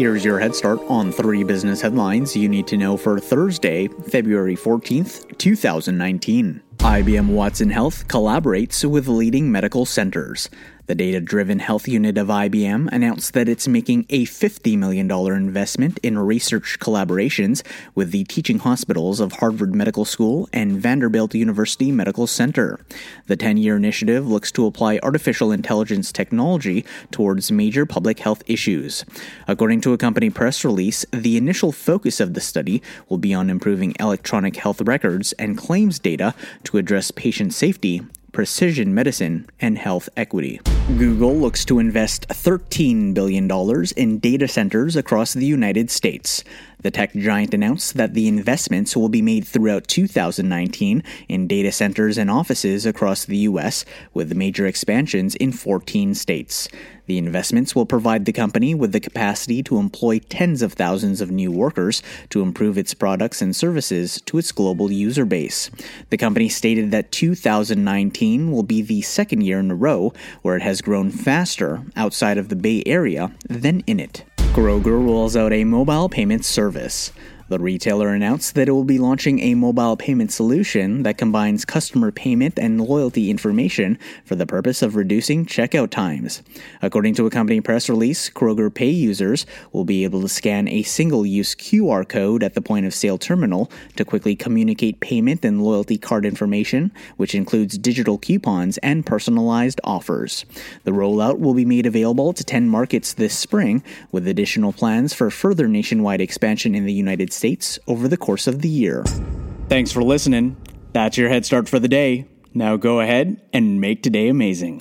Here's your head start on three business headlines you need to know for Thursday, February 14th, 2019. IBM Watson Health collaborates with leading medical centers. The data driven health unit of IBM announced that it's making a $50 million investment in research collaborations with the teaching hospitals of Harvard Medical School and Vanderbilt University Medical Center. The 10 year initiative looks to apply artificial intelligence technology towards major public health issues. According to a company press release, the initial focus of the study will be on improving electronic health records and claims data to address patient safety precision medicine, and health equity. Google looks to invest $13 billion in data centers across the United States. The tech giant announced that the investments will be made throughout 2019 in data centers and offices across the U.S., with major expansions in 14 states. The investments will provide the company with the capacity to employ tens of thousands of new workers to improve its products and services to its global user base. The company stated that 2019 will be the second year in a row where it has grown faster outside of the Bay Area than in it. Kroger rolls out a mobile payment service. The retailer announced that it will be launching a mobile payment solution that combines customer payment and loyalty information for the purpose of reducing checkout times. According to a company press release, Kroger Pay users will be able to scan a single use QR code at the point of sale terminal to quickly communicate payment and loyalty card information, which includes digital coupons and personalized offers. The rollout will be made available to 10 markets this spring, with additional plans for further nationwide expansion in the United States States over the course of the year. Thanks for listening. That's your head start for the day. Now go ahead and make today amazing.